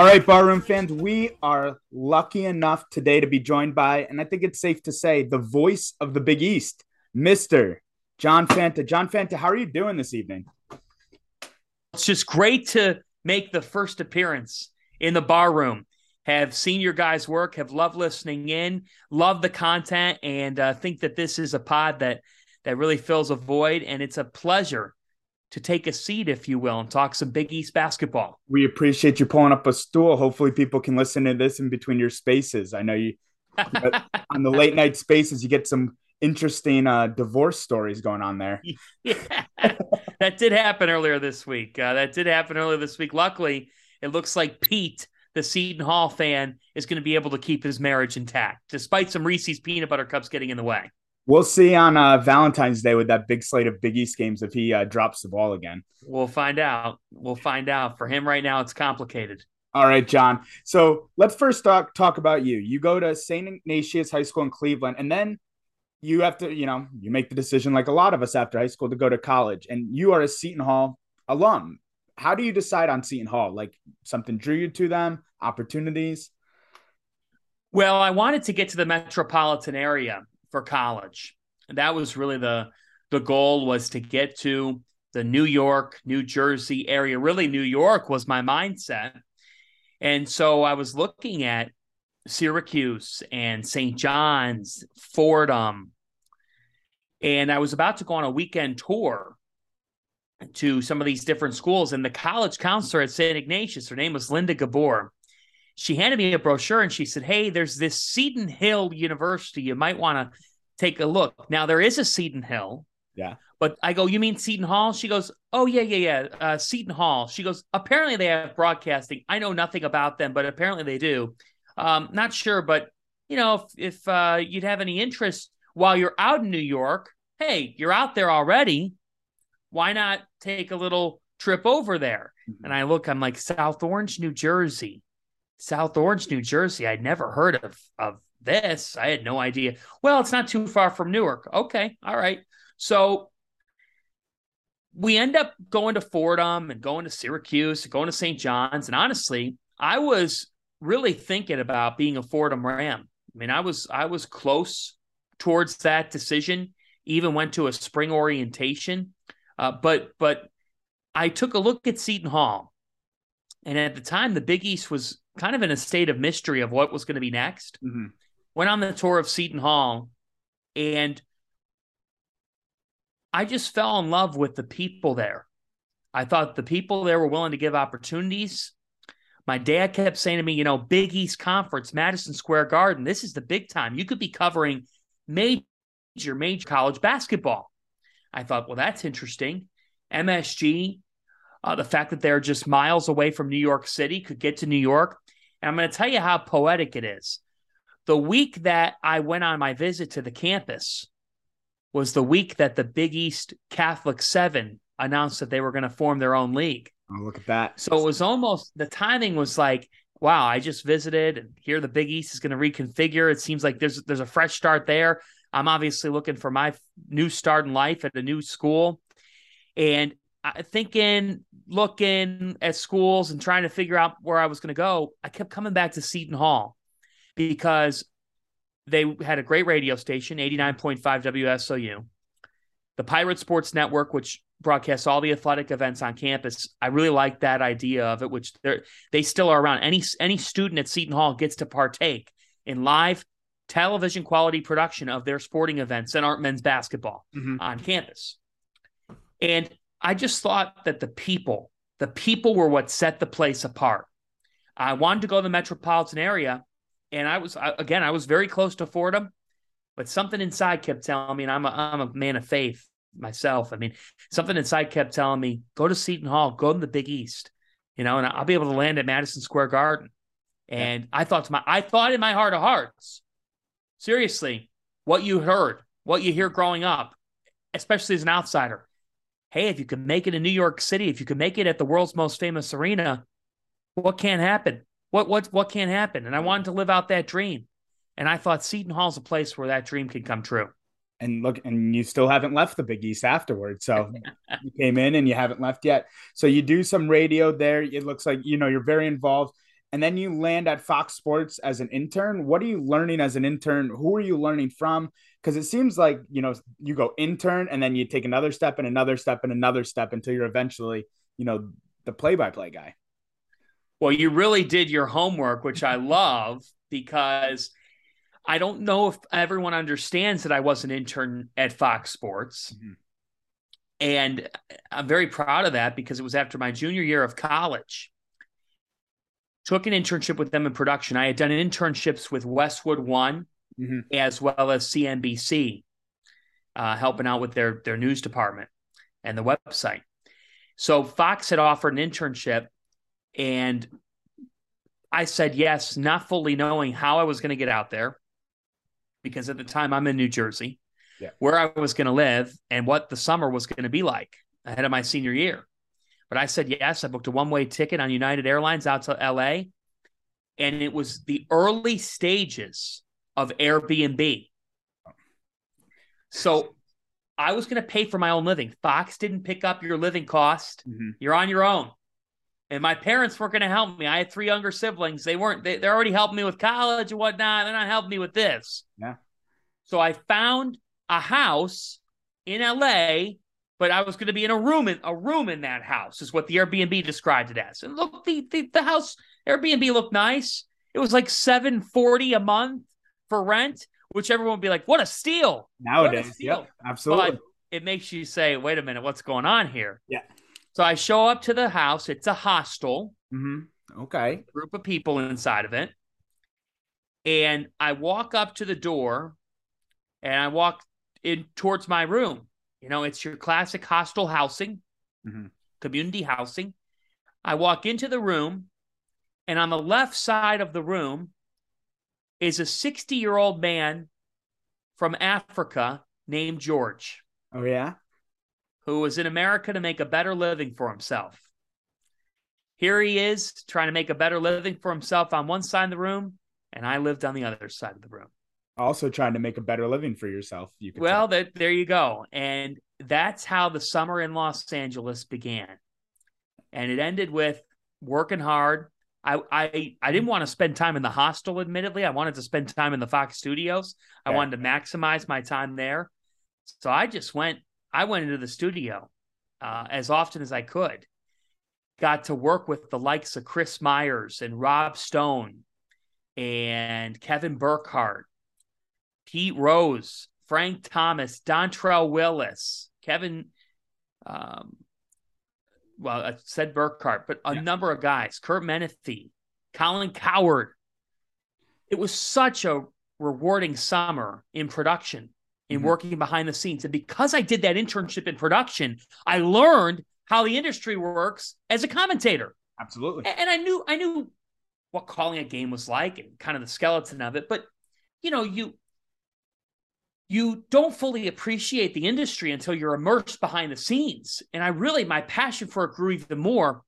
All right, Barroom fans, we are lucky enough today to be joined by, and I think it's safe to say, the voice of the Big East, Mr. John Fanta. John Fanta, how are you doing this evening? It's just great to make the first appearance in the barroom. Have seen your guys' work, have loved listening in, love the content, and uh, think that this is a pod that that really fills a void. And it's a pleasure to take a seat, if you will, and talk some Big East basketball. We appreciate you pulling up a stool. Hopefully, people can listen to this in between your spaces. I know you on the late night spaces, you get some interesting uh, divorce stories going on there. yeah, that did happen earlier this week. Uh, that did happen earlier this week. Luckily, it looks like Pete, the Seton Hall fan, is going to be able to keep his marriage intact, despite some Reese's peanut butter cups getting in the way. We'll see on uh, Valentine's Day with that big slate of Big East games if he uh, drops the ball again. We'll find out. We'll find out. For him right now, it's complicated. All right, John. So let's first talk talk about you. You go to St. Ignatius High School in Cleveland, and then you have to, you know, you make the decision like a lot of us after high school to go to college, and you are a Seton Hall alum. How do you decide on Seton Hall? Like something drew you to them, opportunities? Well, I wanted to get to the metropolitan area for college. That was really the the goal was to get to the New York, New Jersey area. Really, New York was my mindset. And so I was looking at Syracuse and St. John's, Fordham. And I was about to go on a weekend tour to some of these different schools. And the college counselor at St. Ignatius, her name was Linda Gabor. She handed me a brochure and she said, Hey, there's this Seton Hill University. You might want to take a look. Now, there is a Seton Hill. Yeah. But I go, you mean Seton Hall? She goes, oh yeah, yeah, yeah, uh, Seton Hall. She goes, apparently they have broadcasting. I know nothing about them, but apparently they do. Um, not sure, but you know, if, if uh, you'd have any interest while you're out in New York, hey, you're out there already. Why not take a little trip over there? Mm-hmm. And I look, I'm like South Orange, New Jersey. South Orange, New Jersey. I'd never heard of of this. I had no idea. Well, it's not too far from Newark. Okay, all right. So we end up going to Fordham and going to Syracuse, going to St. John's. And honestly, I was really thinking about being a Fordham Ram. I mean, I was I was close towards that decision. Even went to a spring orientation, uh, but but I took a look at Seton Hall, and at the time, the Big East was kind of in a state of mystery of what was going to be next. Mm-hmm. Went on the tour of Seton Hall, and I just fell in love with the people there. I thought the people there were willing to give opportunities. My dad kept saying to me, you know, Big East Conference, Madison Square Garden, this is the big time. You could be covering major, major college basketball. I thought, well, that's interesting. MSG, uh, the fact that they're just miles away from New York City, could get to New York. And I'm going to tell you how poetic it is. The week that I went on my visit to the campus, was the week that the Big East Catholic Seven announced that they were going to form their own league. Oh, look at that. So it was almost the timing was like, wow, I just visited and here the Big East is going to reconfigure. It seems like there's there's a fresh start there. I'm obviously looking for my new start in life at a new school. And thinking, looking at schools and trying to figure out where I was going to go, I kept coming back to Seton Hall because they had a great radio station, 89.5 WSOU. The Pirate Sports Network, which broadcasts all the athletic events on campus. I really like that idea of it, which they they still are around. Any any student at Seton Hall gets to partake in live television quality production of their sporting events and art men's basketball Mhm. on campus. And I just thought that the people, the people were what set the place apart. I wanted to go to the metropolitan area, and I was again, I was very close to Fordham, but something inside kept telling me, and I'm a, I'm a man of faith, myself. I mean, something inside kept telling me, go to Seton Hall, go to the Big East, you know, and I'll be able to land at Madison Square Garden. And I thought to my, I thought in my heart of hearts, seriously, what you heard, what you hear growing up, especially as an outsider. Hey, if you can make it in New York City, if you can make it at the world's most famous arena, what can't happen? What what what can't happen? And I wanted to live out that dream. And I thought Seton Hall's a place where that dream can come true. And look, and you still haven't left the Big East afterwards. So you came in and you haven't left yet. So you do some radio there. It looks like you know you're very involved and then you land at Fox Sports as an intern. What are you learning as an intern? Who are you learning from? Because it seems like you know you go intern and then you take another step and another step and another step until you're eventually you know the play-by-play guy. Well, you really did your homework, which I love because I don't know if everyone understands that I was an intern at Fox Sports. Mm-hmm. And I'm very proud of that because it was after my junior year of college took an internship with them in production. I had done internships with Westwood One mm-hmm. as well as CNBC, uh, helping out with their their news department and the website. So Fox had offered an internship, and I said yes, not fully knowing how I was going to get out there, because at the time I'm in New Jersey, yeah. where I was going to live, and what the summer was going to be like ahead of my senior year. But I said yes. I booked a one way ticket on United Airlines out to LA. And it was the early stages of Airbnb. So I was going to pay for my own living. Fox didn't pick up your living cost. Mm-hmm. You're on your own. And my parents weren't going to help me. I had three younger siblings. They weren't, they, they're already helping me with college and whatnot. They're not helping me with this. Yeah. So I found a house in LA but I was going to be in a room in a room in that house is what the Airbnb described it as. And look, the the, the house Airbnb looked nice. It was like seven forty a month for rent, which everyone would be like, "What a steal!" Nowadays, yeah, absolutely. But it makes you say, "Wait a minute, what's going on here?" Yeah. So I show up to the house. It's a hostel. Mm-hmm. Okay. Group of people inside of it, and I walk up to the door, and I walk in towards my room you know, it's your classic hostel housing, mm-hmm. community housing. I walk into the room, and on the left side of the room is a 60 year old man from Africa named George. Oh, yeah? Who was in America to make a better living for himself. Here he is trying to make a better living for himself on one side of the room, and I lived on the other side of the room also trying to make a better living for yourself. You could well, that there you go, and that's how the summer in Los Angeles began, and it ended with working hard. I I I didn't want to spend time in the hostel. Admittedly, I wanted to spend time in the Fox studios. I wanted to maximize my time there, so I just went. I went into the studio uh, as often as I could. Got to work with the likes of Chris Myers and Rob Stone and Kevin Burkhardt Pete Rose, Frank Thomas, Dontrelle Willis, Kevin, um, well, I said Burkhardt, but a yeah. number of guys, Kurt Menefee, Colin Cowherd. It was such a rewarding summer in production, in mm-hmm. working behind the scenes. And because I did that internship in production, I learned how the industry works as a commentator. Absolutely. And I knew I knew what calling a game was like and kind of the skeleton of it. But you know, you you don't fully appreciate the industry until you're immersed behind the scenes. And I really, my passion for it grew even more.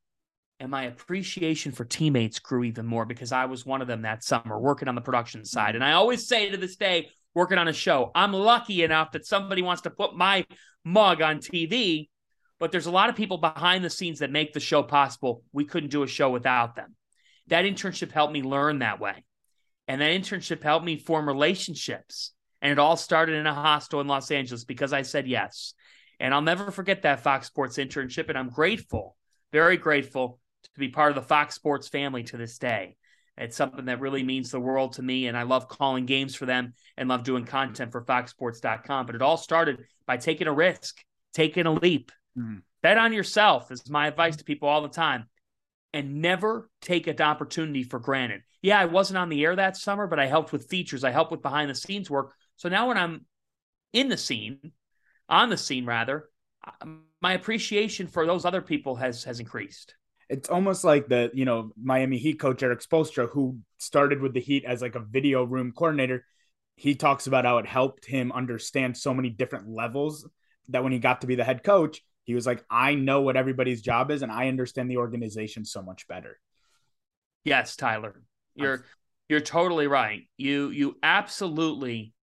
And my appreciation for teammates grew even more because I was one of them that summer working on the production side. And I always say to this day, working on a show, I'm lucky enough that somebody wants to put my mug on TV, but there's a lot of people behind the scenes that make the show possible. We couldn't do a show without them. That internship helped me learn that way. And that internship helped me form relationships and it all started in a hostel in Los Angeles because I said yes. And I'll never forget that Fox Sports internship. And I'm grateful, very grateful to be part of the Fox Sports family to this day. It's something that really means the world to me. And I love calling games for them and love doing content for foxsports.com. But it all started by taking a risk, taking a leap. Mm-hmm. Bet on yourself is my advice to people all the time. And never take an opportunity for granted. Yeah, I wasn't on the air that summer, but I helped with features. I helped with behind the scenes work so now when I'm in the scene, on the scene rather, my appreciation for those other people has has increased. It's almost like the you know Miami Heat coach Erik Spoelstra, who started with the Heat as like a video room coordinator. He talks about how it helped him understand so many different levels that when he got to be the head coach, he was like, I know what everybody's job is, and I understand the organization so much better. Yes, Tyler, you're you're totally right. You you absolutely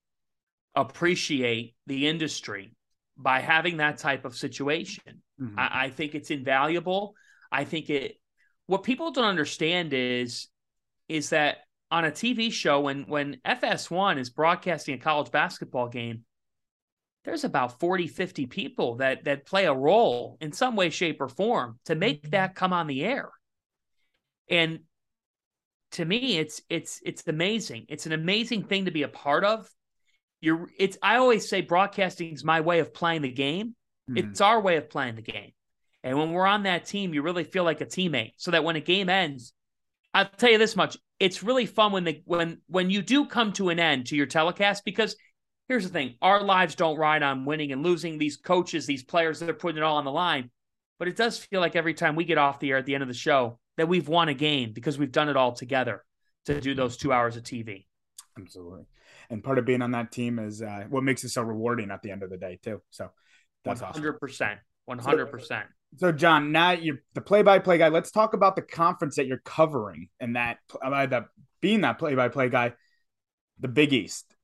appreciate the industry by having that type of situation. Mm-hmm. I, I think it's invaluable. I think it what people don't understand is is that on a TV show when when FS1 is broadcasting a college basketball game, there's about 40, 50 people that that play a role in some way, shape, or form to make mm-hmm. that come on the air. And to me, it's it's it's amazing. It's an amazing thing to be a part of you're it's I always say broadcasting is my way of playing the game. Mm-hmm. It's our way of playing the game. And when we're on that team, you really feel like a teammate. So that when a game ends, I'll tell you this much: it's really fun when the when when you do come to an end to your telecast because here's the thing: our lives don't ride on winning and losing. These coaches, these players, they're putting it all on the line. But it does feel like every time we get off the air at the end of the show that we've won a game because we've done it all together to do those two hours of TV. Absolutely and part of being on that team is uh, what makes it so rewarding at the end of the day too. So that's 100%, awesome. 100%. So, John, now you're the play-by-play guy. Let's talk about the conference that you're covering and that uh, the being that play-by-play guy, the Big East.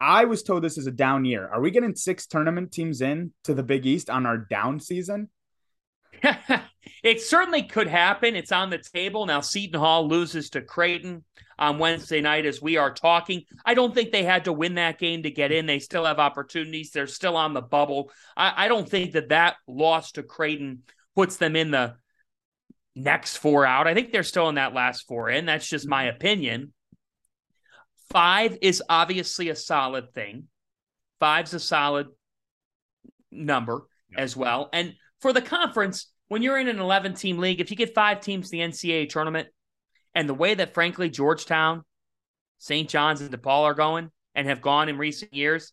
I was told this is a down year. Are we getting six tournament teams in to the Big East on our down season? It certainly could happen. It's on the table. Now, Seton Hall loses to Creighton on Wednesday night as we are talking. I don't think they had to win that game to get in. They still have opportunities. They're still on the bubble. I, I don't think that that loss to Creighton puts them in the next four out. I think they're still in that last four in. That's just my opinion. Five is obviously a solid thing. Five's a solid number as well. And for the conference, when you're in an 11 team league, if you get five teams to the NCAA tournament, and the way that, frankly, Georgetown, St. John's, and DePaul are going and have gone in recent years,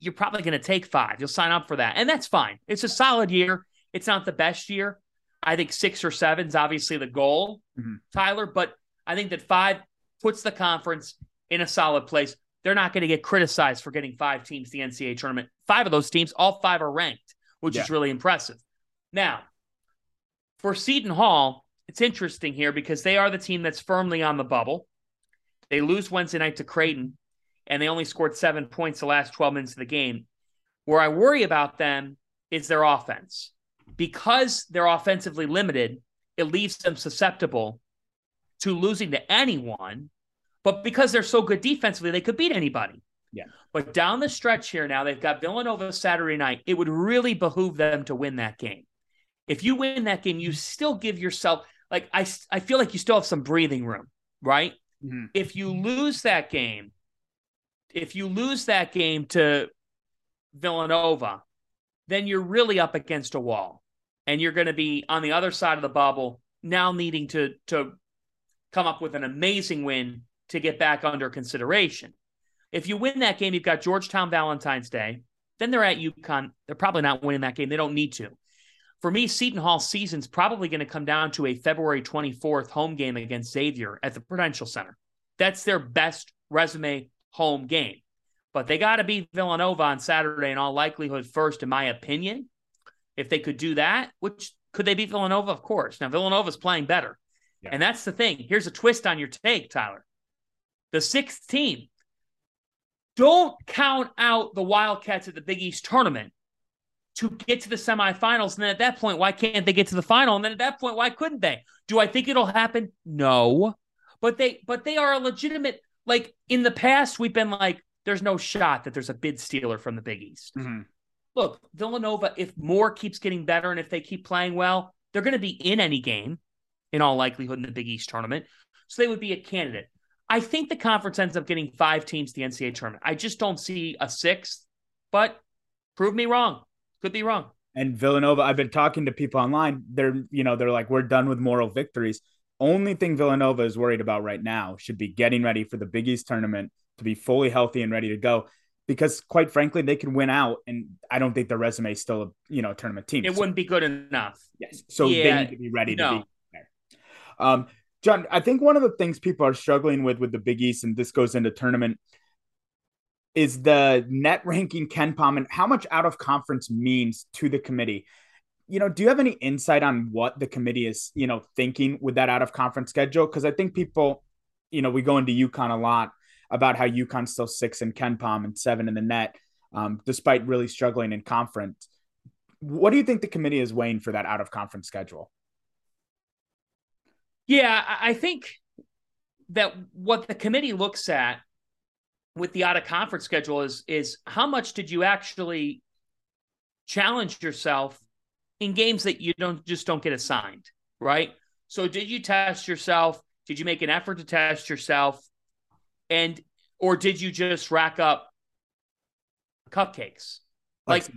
you're probably going to take five. You'll sign up for that. And that's fine. It's a solid year. It's not the best year. I think six or seven is obviously the goal, mm-hmm. Tyler, but I think that five puts the conference in a solid place. They're not going to get criticized for getting five teams to the NCAA tournament. Five of those teams, all five are ranked which yeah. is really impressive. Now, for Seton Hall, it's interesting here because they are the team that's firmly on the bubble. They lose Wednesday night to Creighton, and they only scored seven points the last 12 minutes of the game. Where I worry about them is their offense. Because they're offensively limited, it leaves them susceptible to losing to anyone. But because they're so good defensively, they could beat anybody. Yeah. But down the stretch here now, they've got Villanova Saturday night. It would really behoove them to win that game. If you win that game, you still give yourself like I I feel like you still have some breathing room, right? Mm-hmm. If you lose that game, if you lose that game to Villanova, then you're really up against a wall. And you're going to be on the other side of the bubble now needing to to come up with an amazing win to get back under consideration. If you win that game, you've got Georgetown Valentine's Day. Then they're at UConn. They're probably not winning that game. They don't need to. For me, Seton Hall season's probably going to come down to a February 24th home game against Xavier at the Prudential Center. That's their best resume home game. But they got to beat Villanova on Saturday in all likelihood first, in my opinion. If they could do that, which could they beat Villanova? Of course. Now, Villanova's playing better. Yeah. And that's the thing. Here's a twist on your take, Tyler. The sixth team don't count out the Wildcats at the Big East tournament to get to the semifinals. And then at that point, why can't they get to the final? And then at that point, why couldn't they? Do I think it'll happen? No. But they but they are a legitimate like in the past, we've been like, there's no shot that there's a bid stealer from the Big East. Mm-hmm. Look, Villanova, if Moore keeps getting better and if they keep playing well, they're going to be in any game in all likelihood in the Big East tournament. So they would be a candidate. I think the conference ends up getting five teams to the NCAA tournament. I just don't see a sixth, but prove me wrong. Could be wrong. And Villanova, I've been talking to people online. They're, you know, they're like, we're done with moral victories. Only thing Villanova is worried about right now should be getting ready for the Big East tournament to be fully healthy and ready to go. because quite frankly, they could win out, and I don't think their resume is still a you know tournament team. It So- wouldn't be good enough. Yes. So Yeah, they need to be ready to be there. Um, John, I think one of the things people are struggling with with the Big East, and this goes into tournament, is the net ranking KenPom and how much out of conference means to the committee. You know, do you have any insight on what the committee is, you know, thinking with that out of conference schedule? Because I think people, you know, we go into UConn a lot about how UConn's still six in KenPom and seven in the net, um, despite really struggling in conference. What do you think the committee is weighing for that out of conference schedule? Yeah, I think that what the committee looks at with the out of conference schedule is is how much did you actually challenge yourself in games that you don't just don't get assigned, right? So did you test yourself? Did you make an effort to test yourself? And or did you just rack up cupcakes? Like- St.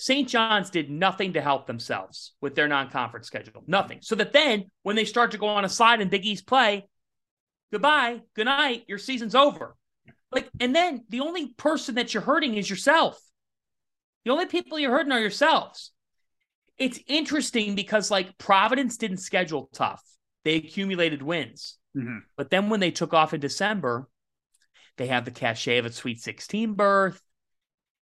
St. John's did nothing to help themselves with their non-conference schedule. Nothing. So that then when they start to go on a slide in Big East play, goodbye, good night, your season's over. Like, and then the only person that you're hurting is yourself. The only people you're hurting are yourselves. It's interesting because like Providence didn't schedule tough. They accumulated wins. Mhm. But then when they took off in December, they have the cachet of a Sweet 16 berth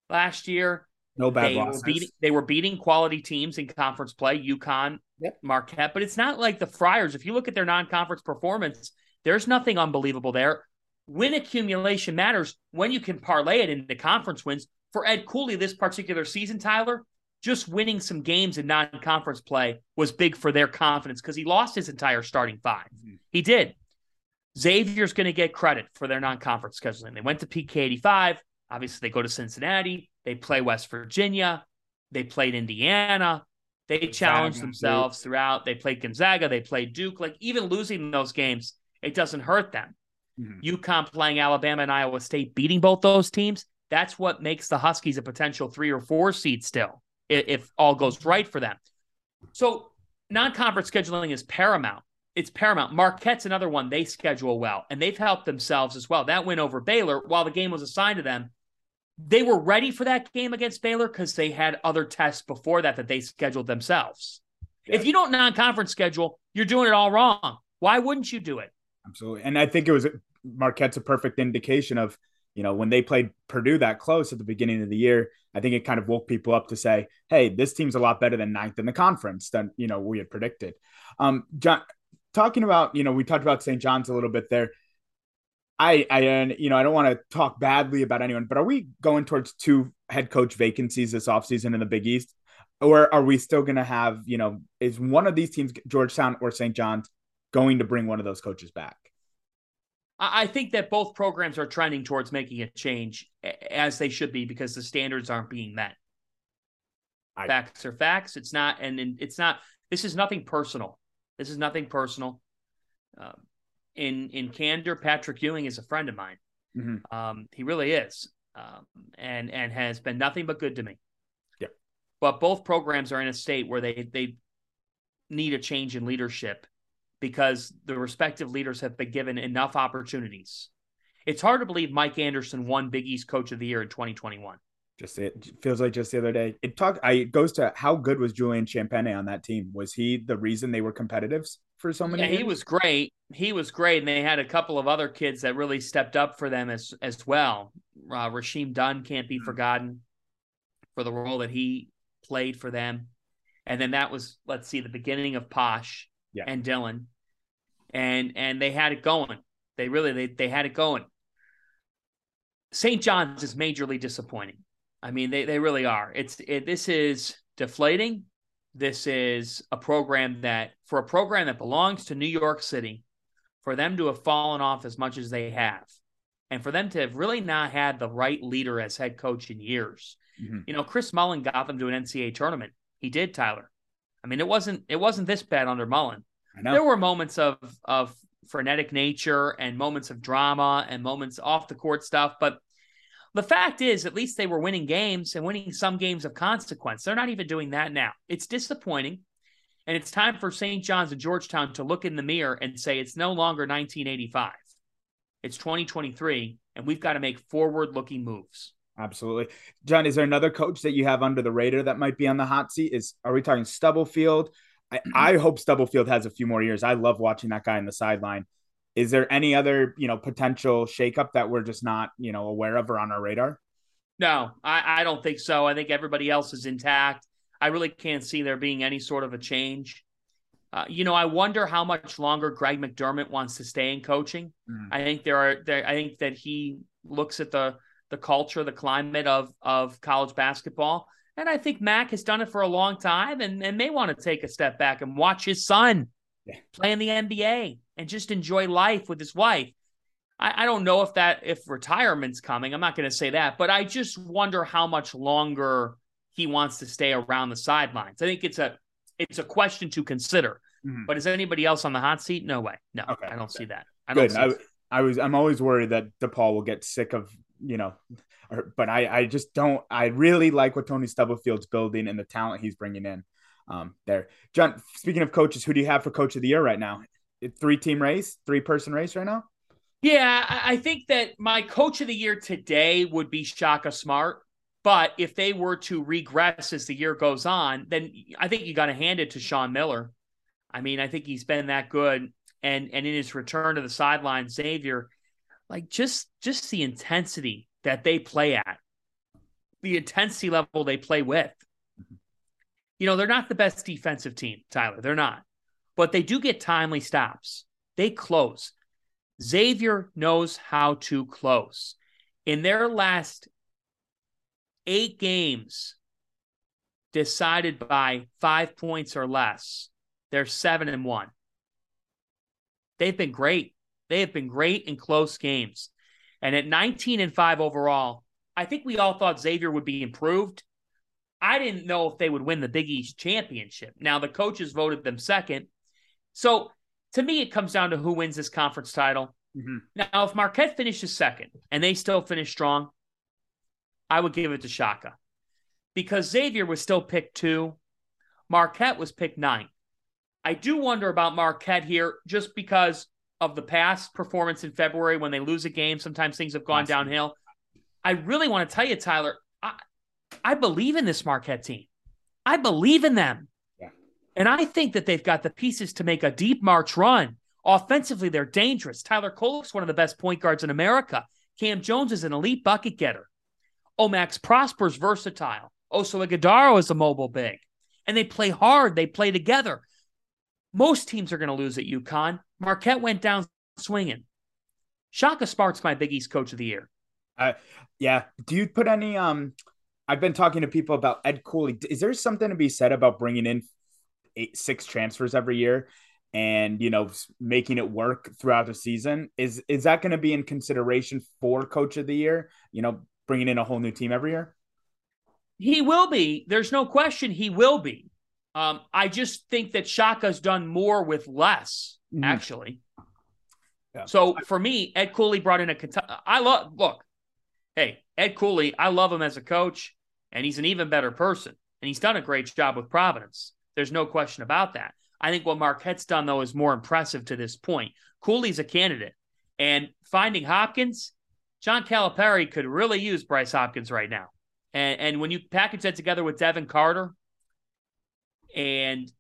last year No bad they were losses. beating they were beating quality teams in conference play, UConn, Yep. Marquette, but it's not like the Friars. If you look at their non-conference performance, there's nothing unbelievable there. Win accumulation matters when you can parlay it into conference wins. For Ed Cooley this particular season, Tyler, just winning some games in non-conference play was big for their confidence because he lost his entire starting 5 Mhm. He did. Xavier's going to get credit for their non-conference scheduling. They went to PK85. Obviously, they go to Cincinnati. They play West Virginia. They played Indiana. They challenged Gonzaga, themselves throughout. They played Gonzaga. They played Duke. Like even losing those games, it doesn't hurt them. Mhm. UConn playing Alabama and Iowa State, beating both those teams. That's what makes the Huskies a potential three or four seed still, i- if all goes right for them. So non-conference scheduling is paramount. It's paramount. Marquette's another one. They schedule well, and they've helped themselves as well. That win over Baylor, while the game was assigned to them, they were ready for that game against Baylor because they had other tests before that that they scheduled themselves. If you don't non-conference schedule, you're doing it all wrong. Why wouldn't you do it? Absolutely. And I think it was Marquette's a perfect indication of, you know, when they played Purdue that close at the beginning of the year, I think it kind of woke people up to say, hey, this team's a lot better than ninth in the conference than, you know, we had predicted. Um, John, talking about, you know, we talked about St. John's a little bit there. I, I, and you know, I don't want to talk badly about anyone, but are we going towards two head coach vacancies this offseason in the Big East? Or are we still going to have, you know, is one of these teams, Georgetown or St. John's, going to bring one of those coaches back? I think that both programs are trending towards making a change as they should be because the standards aren't being met. I- facts are facts. It's not, and, and it's not. This is nothing personal. This is nothing personal. Um, in in candor, Patrick Ewing is a friend of mine. Mhm. Um, he really is, um, and and has been nothing but good to me. Yeah. But both programs are in a state where they they need a change in leadership because the respective leaders have been given enough opportunities. It's hard to believe Mike Anderson won Big East Coach of the Year in 2021. Just it feels like just the other day. It talk. I it goes to how good was Julian Champagnie on that team? Was he the reason they were competitive for so many? Yeah, he was great. He was great, and they had a couple of other kids that really stepped up for them as as well. Uh, Rasheem Dunn can't be Mhm. forgotten for the role that he played for them, and then that was let's see the beginning of Posh Yeah. and Dylan, and and they had it going. They really they they had it going. St. John's is majorly disappointing. I mean, they they really are. It's it, this is deflating. This is a program that, for a program that belongs to New York City, for them to have fallen off as much as they have, and for them to have really not had the right leader as head coach in years. Mhm. You know, Chris Mullin got them to an NCAA tournament. He did, Tyler. I mean, it wasn't it wasn't this bad under Mullin. There were moments of of frenetic nature and moments of drama and moments off the court stuff, but the fact is, at least they were winning games and winning some games of consequence. They're not even doing that now. It's disappointing. And it's time for St. John's and Georgetown to look in the mirror and say it's no longer 1985. It's 2023, and we've got to make forward looking moves. Absolutely. John, is there another coach that you have under the radar that might be on the hot seat? Is are we talking Stubblefield? I, I hope Stubblefield has a few more years. I love watching that guy in the sideline. Is there any other, you know, potential shakeup that we're just not, you know, aware of or on our radar? No, I, I don't think so. I think everybody else is intact. I really can't see there being any sort of a change. Uh, you know, I wonder how much longer Greg McDermott wants to stay in coaching. Mm. I think there are there, I think that he looks at the the culture, the climate of of college basketball. And I think Mac has done it for a long time and, and may want to take a step back and watch his son yeah. play in the NBA and just enjoy life with his wife. I, I don't know if that if retirement's coming. I'm not going to say that, but I just wonder how much longer he wants to stay around the sidelines. I think it's a it's a question to consider. Mm-hmm. But is anybody else on the hot seat? No way. No, okay. I don't see that. I don't Good. I, I was I'm always worried that DePaul will get sick of you know, or, but I, I just don't. I really like what Tony Stubblefield's building and the talent he's bringing in. Um, there, John. Speaking of coaches, who do you have for Coach of the Year right now? Three team race, three person race right now. Yeah, I think that my Coach of the Year today would be Shaka Smart. But if they were to regress as the year goes on, then I think you got to hand it to Sean Miller. I mean, I think he's been that good. And and in his return to the sideline, Xavier, like just just the intensity that they play at, the intensity level they play with. You know, they're not the best defensive team, Tyler. They're not. But they do get timely stops. They close. Xavier knows how to close. In their last eight games decided by five points or less, they're seven and one. They've been great. They have been great in close games. And at 19 and 5 overall, I think we all thought Xavier would be improved. I didn't know if they would win the Big East championship. Now, the coaches voted them second. So to me, it comes down to who wins this conference title. Mm-hmm. Now, if Marquette finishes second and they still finish strong, I would give it to Shaka because Xavier was still picked two. Marquette was picked nine. I do wonder about Marquette here just because of the past performance in February when they lose a game. Sometimes things have gone awesome. downhill. I really want to tell you, Tyler, I, believe in this Marquette team. I believe in them. Yeah. And I think that they've got the pieces to make a deep March run. Offensively, they're dangerous. Tyler Kolek's one of the best point guards in America. Cam Jones is an elite bucket getter. Omax Prosper's versatile. Oso Ighodaro is a mobile big. And they play hard. They play together. Most teams are going to lose at UConn. Marquette went down swinging. Shaka Smart's my Big East Coach of the Year. Uh, yeah. Do you put any? Um, I've been talking to people about Ed Cooley. Is there something to be said about bringing in eight, six transfers every year, and you know making it work throughout the season? Is is that going to be in consideration for Coach of the Year? You know, bringing in a whole new team every year. He will be. There's no question. He will be. Um, I just think that Shaka's done more with less, mm-hmm. actually. Yeah. So for me, Ed Cooley brought in a. I love look, hey, Ed Cooley, I love him as a coach, and he's an even better person. And he's done a great job with Providence. There's no question about that. I think what Marquette's done, though, is more impressive to this point. Cooley's a candidate. And finding Hopkins, John Calipari could really use Bryce Hopkins right now. And, and when you package that together with Devin Carter, and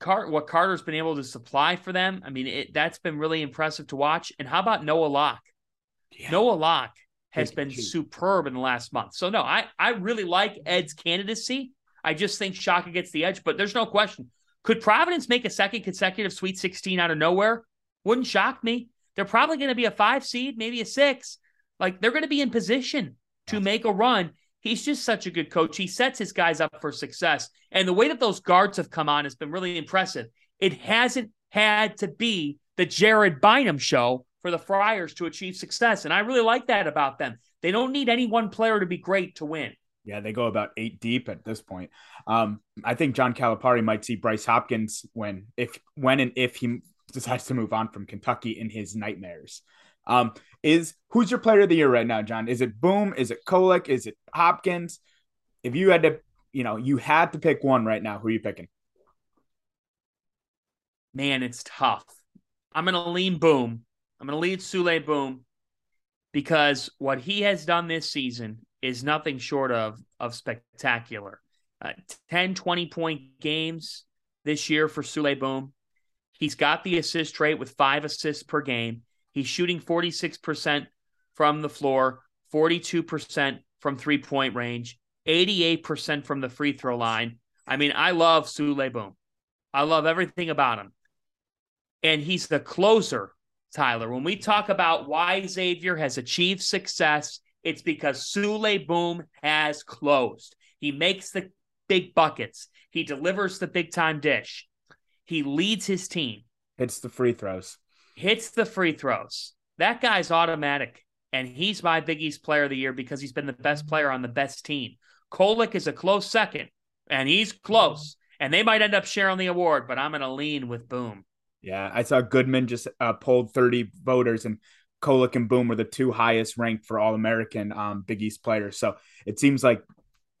Car- what Carter's been able to supply for them, I mean, it, that's been really impressive to watch. And how about Noah Locke? Yeah. Noah Locke has been superb in the last month. So no, I I really like Ed's candidacy. I just think Shaka gets the edge, but there's no question. Could Providence make a second consecutive Sweet 16 out of nowhere? Wouldn't shock me. They're probably going to be a five seed, maybe a six. Like they're going to be in position to make a run. He's just such a good coach. He sets his guys up for success. And the way that those guards have come on has been really impressive. It hasn't had to be the Jared Bynum show for the Friars to achieve success. And I really like that about them. They don't need any one player to be great to win. Yeah, they go about eight deep at this point. Um, I think John Calipari might see Bryce Hopkins when, if, when, and if he decides to move on from Kentucky in his nightmares. Um, is who's your player of the year right now, John? Is it Boum? Is it Kolek? Is it Hopkins? If you had to, you know, you had to pick one right now, who are you picking? Man, it's tough. I'm gonna lean Boum I'm going to lead Souley Boum because what he has done this season is nothing short of of spectacular. Uh, 10, 20 point games this year for Souley Boum. He's got the assist rate with five assists per game. He's shooting 46% from the floor, 42% from three point range, 88% from the free throw line. I mean, I love Souley Boum. I love everything about him. And he's the closer, Tyler. When we talk about why Xavier has achieved success, it's because Souley Boum has closed. He makes the big buckets. He delivers the big time dish. He leads his team. Hits the free throws. Hits the free throws. That guy's automatic. And he's my Big East player of the year because he's been the best player on the best team. Kolek is a close second, and he's close. And they might end up sharing the award, but I'm going to lean with Boum. Yeah, I saw Goodman just uh, polled 30 voters, and Kolek and Boum were the two highest ranked for All American um, Big East players. So it seems like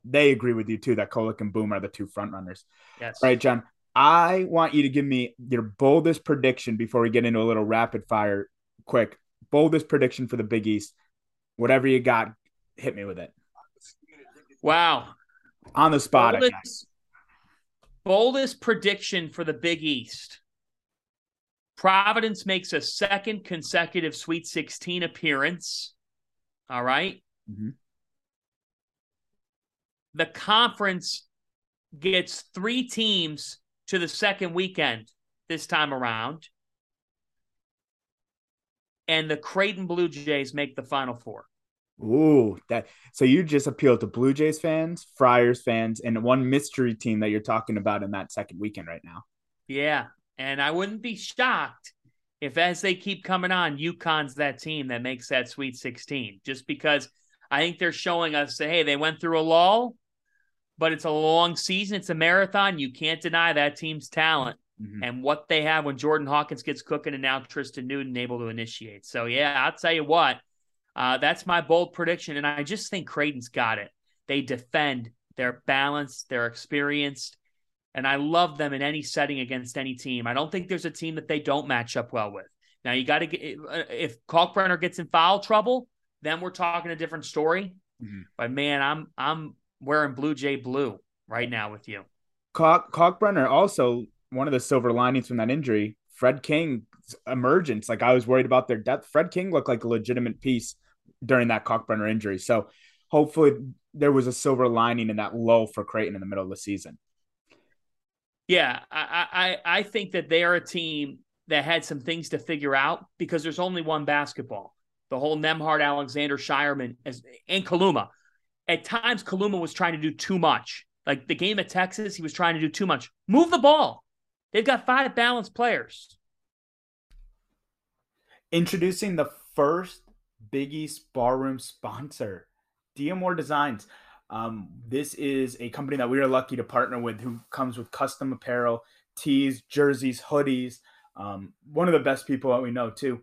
they agree with you too that Kolek and Boum are the two front runners. Yes. All right, John. I want you to give me your boldest prediction before we get into a little rapid fire. Quick, boldest prediction for the Big East. Whatever you got, hit me with it. Wow. On the spot, I Boldest, guess. boldest prediction for the Big East. Providence makes a second consecutive Sweet 16 appearance. All right. Mhm. The conference gets three teams to the second weekend this time around. And the Creighton Blue Jays make the final four. Ooh, that so you just appealed to Blue Jays fans, Friars fans, and one mystery team that you're talking about in that second weekend right now. Yeah. And I wouldn't be shocked if, as they keep coming on, UConn's that team that makes that Sweet 16, just because I think they're showing us that, hey, they went through a lull, but it's a long season. It's a marathon. You can't deny that team's talent Mhm. and what they have when Jordan Hawkins gets cooking and now Tristan Newton able to initiate. So, yeah, I'll tell you what, uh, that's my bold prediction. And I just think Creighton's got it. They defend, they're balanced, they're experienced. And I love them in any setting against any team. I don't think there's a team that they don't match up well with. Now you got to get if Kalkbrenner gets in foul trouble, then we're talking a different story. Mhm. But man, I'm I'm wearing Blue Jay blue right now with you. Kalk, Kalkbrenner also one of the silver linings from that injury. Fred King's emergence, like I was worried about their depth. Fred King looked like a legitimate piece during that Kalkbrenner injury. So hopefully there was a silver lining in that lull for Creighton in the middle of the season. Yeah, I I I think that they are a team that had some things to figure out because there's only one basketball. The whole Nembhard, Alexander, Scheierman, as, and Kaluma. At times, Kaluma was trying to do too much. Like the game at Texas, he was trying to do too much. Move the ball. They've got five balanced players. Introducing the first Big East barroom sponsor, D'Amore Designs. Um, this is a company that we are lucky to partner with who comes with custom apparel, tees, jerseys, hoodies. Um, one of the best people that we know, too.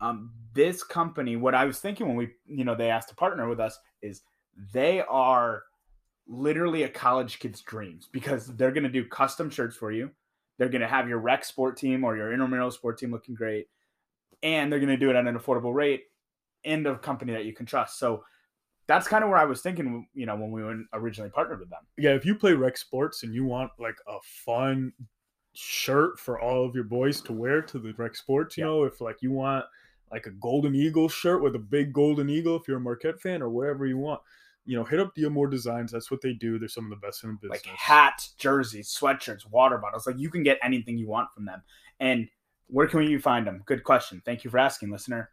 Um, this company, what I was thinking when we, you know, they asked to partner with us is they are literally a college kid's dreams because they're going to do custom shirts for you. They're going to have your rec sport team or your intramural sport team looking great. And they're going to do it at an affordable rate and a company that you can trust. So that's kind of where I was thinking, you know, when we originally partnered with them. yeah, if you play rec sports and you want like a fun shirt for all of your boys to wear to the rec sports, you Yeah. know, if like you want like a golden eagle shirt with a big golden eagle, if you're a Marquette fan or wherever you want, you know, hit up D'Amore Designs. That's what they do. They're some of the best in the business. like hats, jerseys, sweatshirts, water bottles. Like you can get anything you want from them. And where can you find them? Good question. Thank you for asking, listener.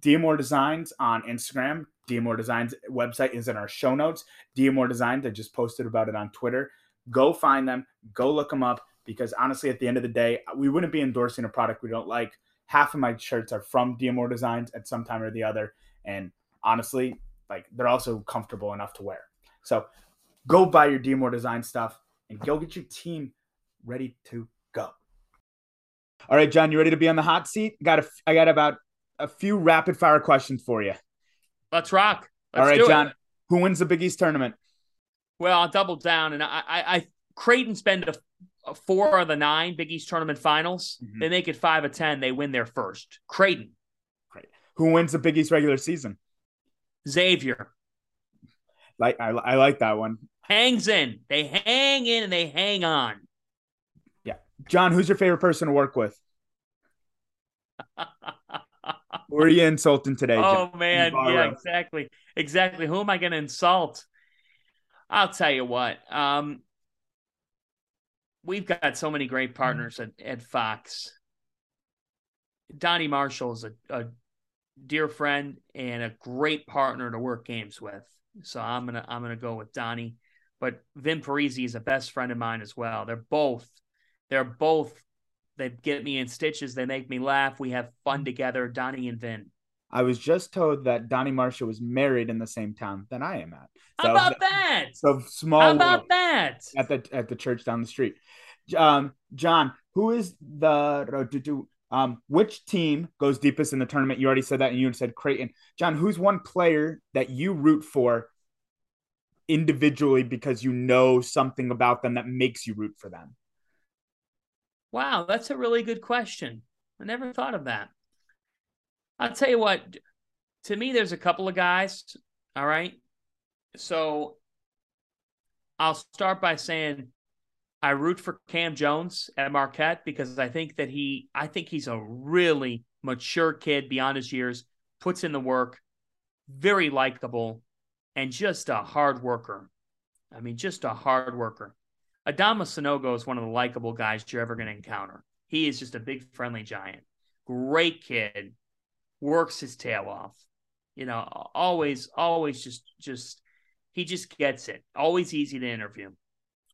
D'Amore Designs on Instagram. D'Amore Designs website is in our show notes. D'Amore Designs, I just posted about it on Twitter. Go find them. Go look them up because honestly, at the end of the day, we wouldn't be endorsing a product we don't like. Half of my shirts are from D'Amore Designs at some time or the other. And honestly, like they're also comfortable enough to wear. So go buy your Diamore Design stuff and go get your team ready to go. All right, John, you ready to be on the hot seat? Got a, I got about a few rapid fire questions for you. Let's rock. Let's All right, do it. John, who wins the Big East tournament? Well, I'll double down, and I, I, I Creighton's been to four of the nine Big East tournament finals. Mhm. They make it five of ten. They win their first. Creighton, Who wins the Big East regular season? Xavier Like I, I like that one. hangs in. They hang in and they hang on. Yeah, John, who's your favorite person to work with? Who are you insulting today? oh John? man, yeah, exactly, exactly. Who am I going to insult? I'll tell you what. Um, we've got so many great partners at, at Fox. Donnie Marshall is a, a dear friend and a great partner to work games with. So I'm gonna I'm gonna go with Donnie. But Vin Parisi is a best friend of mine as well. They're both they're both they get me in stitches. They make me laugh. We have fun together. Donnie and Vin. I was just told that Donnie Marshall was married in the same town that I am at. How about that? So small How about that? at the at the church down the street. Um, John, who is the um which team goes deepest in the tournament? You already said that, and you said Creighton. John, who's one player that you root for individually because you know something about them that makes you root for them? Wow, that's a really good question. I never thought of that. I'll tell you what, to me, there's a couple of guys. All right. So I'll start by saying I root for Cam Jones at Marquette because I think that he, I think he's a really mature kid beyond his years, puts in the work, very likable, and just a hard worker. I mean, just a hard worker. Adama Sanogo is one of the likable guys you're ever going to encounter. He is just a big, friendly giant. Great kid, works his tail off. You know, always, always just, just, he just gets it. Always easy to interview.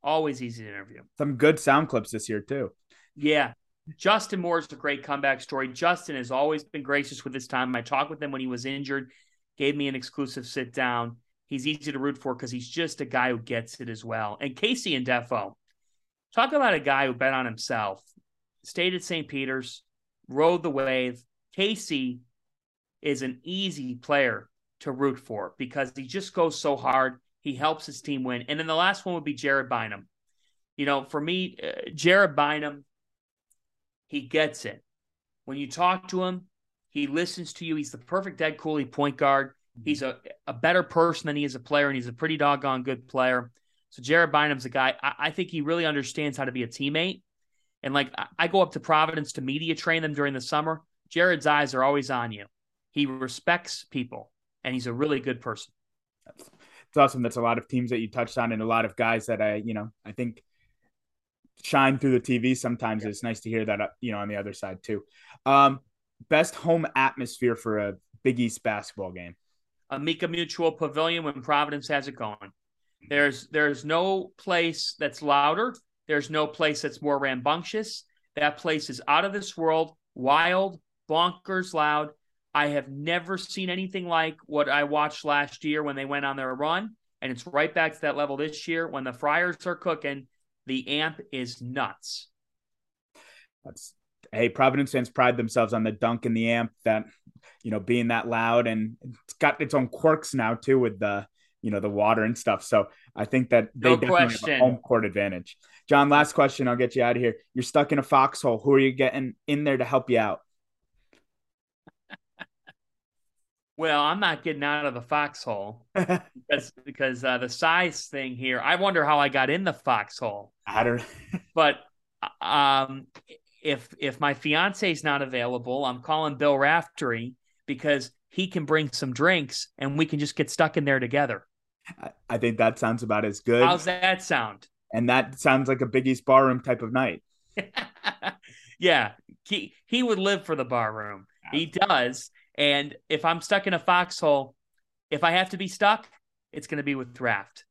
Always easy to interview. Some good sound clips this year too. Yeah. Justin Moore's a great comeback story. Justin has always been gracious with his time. I talked with him when he was injured, gave me an exclusive sit down. He's easy to root for because he's just a guy who gets it as well. And KC Ndefo, talk about a guy who bet on himself, stayed at St. Peter's, rode the wave. KC is an easy player to root for because he just goes so hard. He helps his team win. And then the last one would be Jared Bynum. You know, for me, uh, Jared Bynum, he gets it. When you talk to him, he listens to you. He's the perfect Ed Cooley point guard. He's a, a better person than he is a player, and he's a pretty doggone good player. So Jared Bynum's a guy. I, I think he really understands how to be a teammate. And like I, I go up to Providence to media train them during the summer. Jared's eyes are always on you. He respects people, and he's a really good person. It's awesome. That's a lot of teams that you touched on, and a lot of guys that I, you know, I think shine through the TV. Sometimes it's nice to hear that, uh, you know, on the other side too. Um, best home atmosphere for a Big East basketball game. Uh, Amica Mutual Pavilion when Providence has it going. There's there's no place that's louder. There's no place that's more rambunctious. That place is out of this world, wild, bonkers loud. I have never seen anything like what I watched last year when they went on their run, and it's right back to that level this year when the Friars are cooking. The amp is nuts. That's hey, Providence fans pride themselves on the dunk and the amp that you know being that loud, and it's got its own quirks now too with the you know the water and stuff. So I think that they No definitely have question. a home court advantage. John, last question. I'll get you out of here. You're stuck in a foxhole. Who are you getting in there to help you out? Well, I'm not getting out of the foxhole because because uh, the size thing here. I wonder how I got in the foxhole. I don't. But um, if if my fiance is not available, I'm calling Bill Raftery because he can bring some drinks and we can just get stuck in there together. I- think that sounds about as good. How's that sound? and that sounds like a Big East barroom type of night. yeah, he he would live for the barroom. He does. And if I'm stuck in a foxhole, if I have to be stuck, it's going to be with Raft.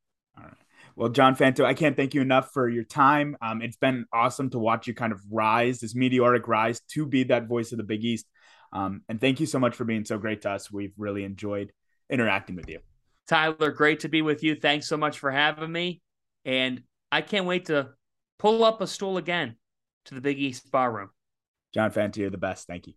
Well, John Fanta, I can't thank you enough for your time. Um, it's been awesome to watch you kind of rise, this meteoric rise to be that voice of the Big East. Um, and thank you so much for being so great to us. We've really enjoyed interacting with you. Tyler, great to be with you. Thanks so much for having me. And I can't wait to pull up a stool again to the Big East bar room. John Fanta, you're the best. Thank you.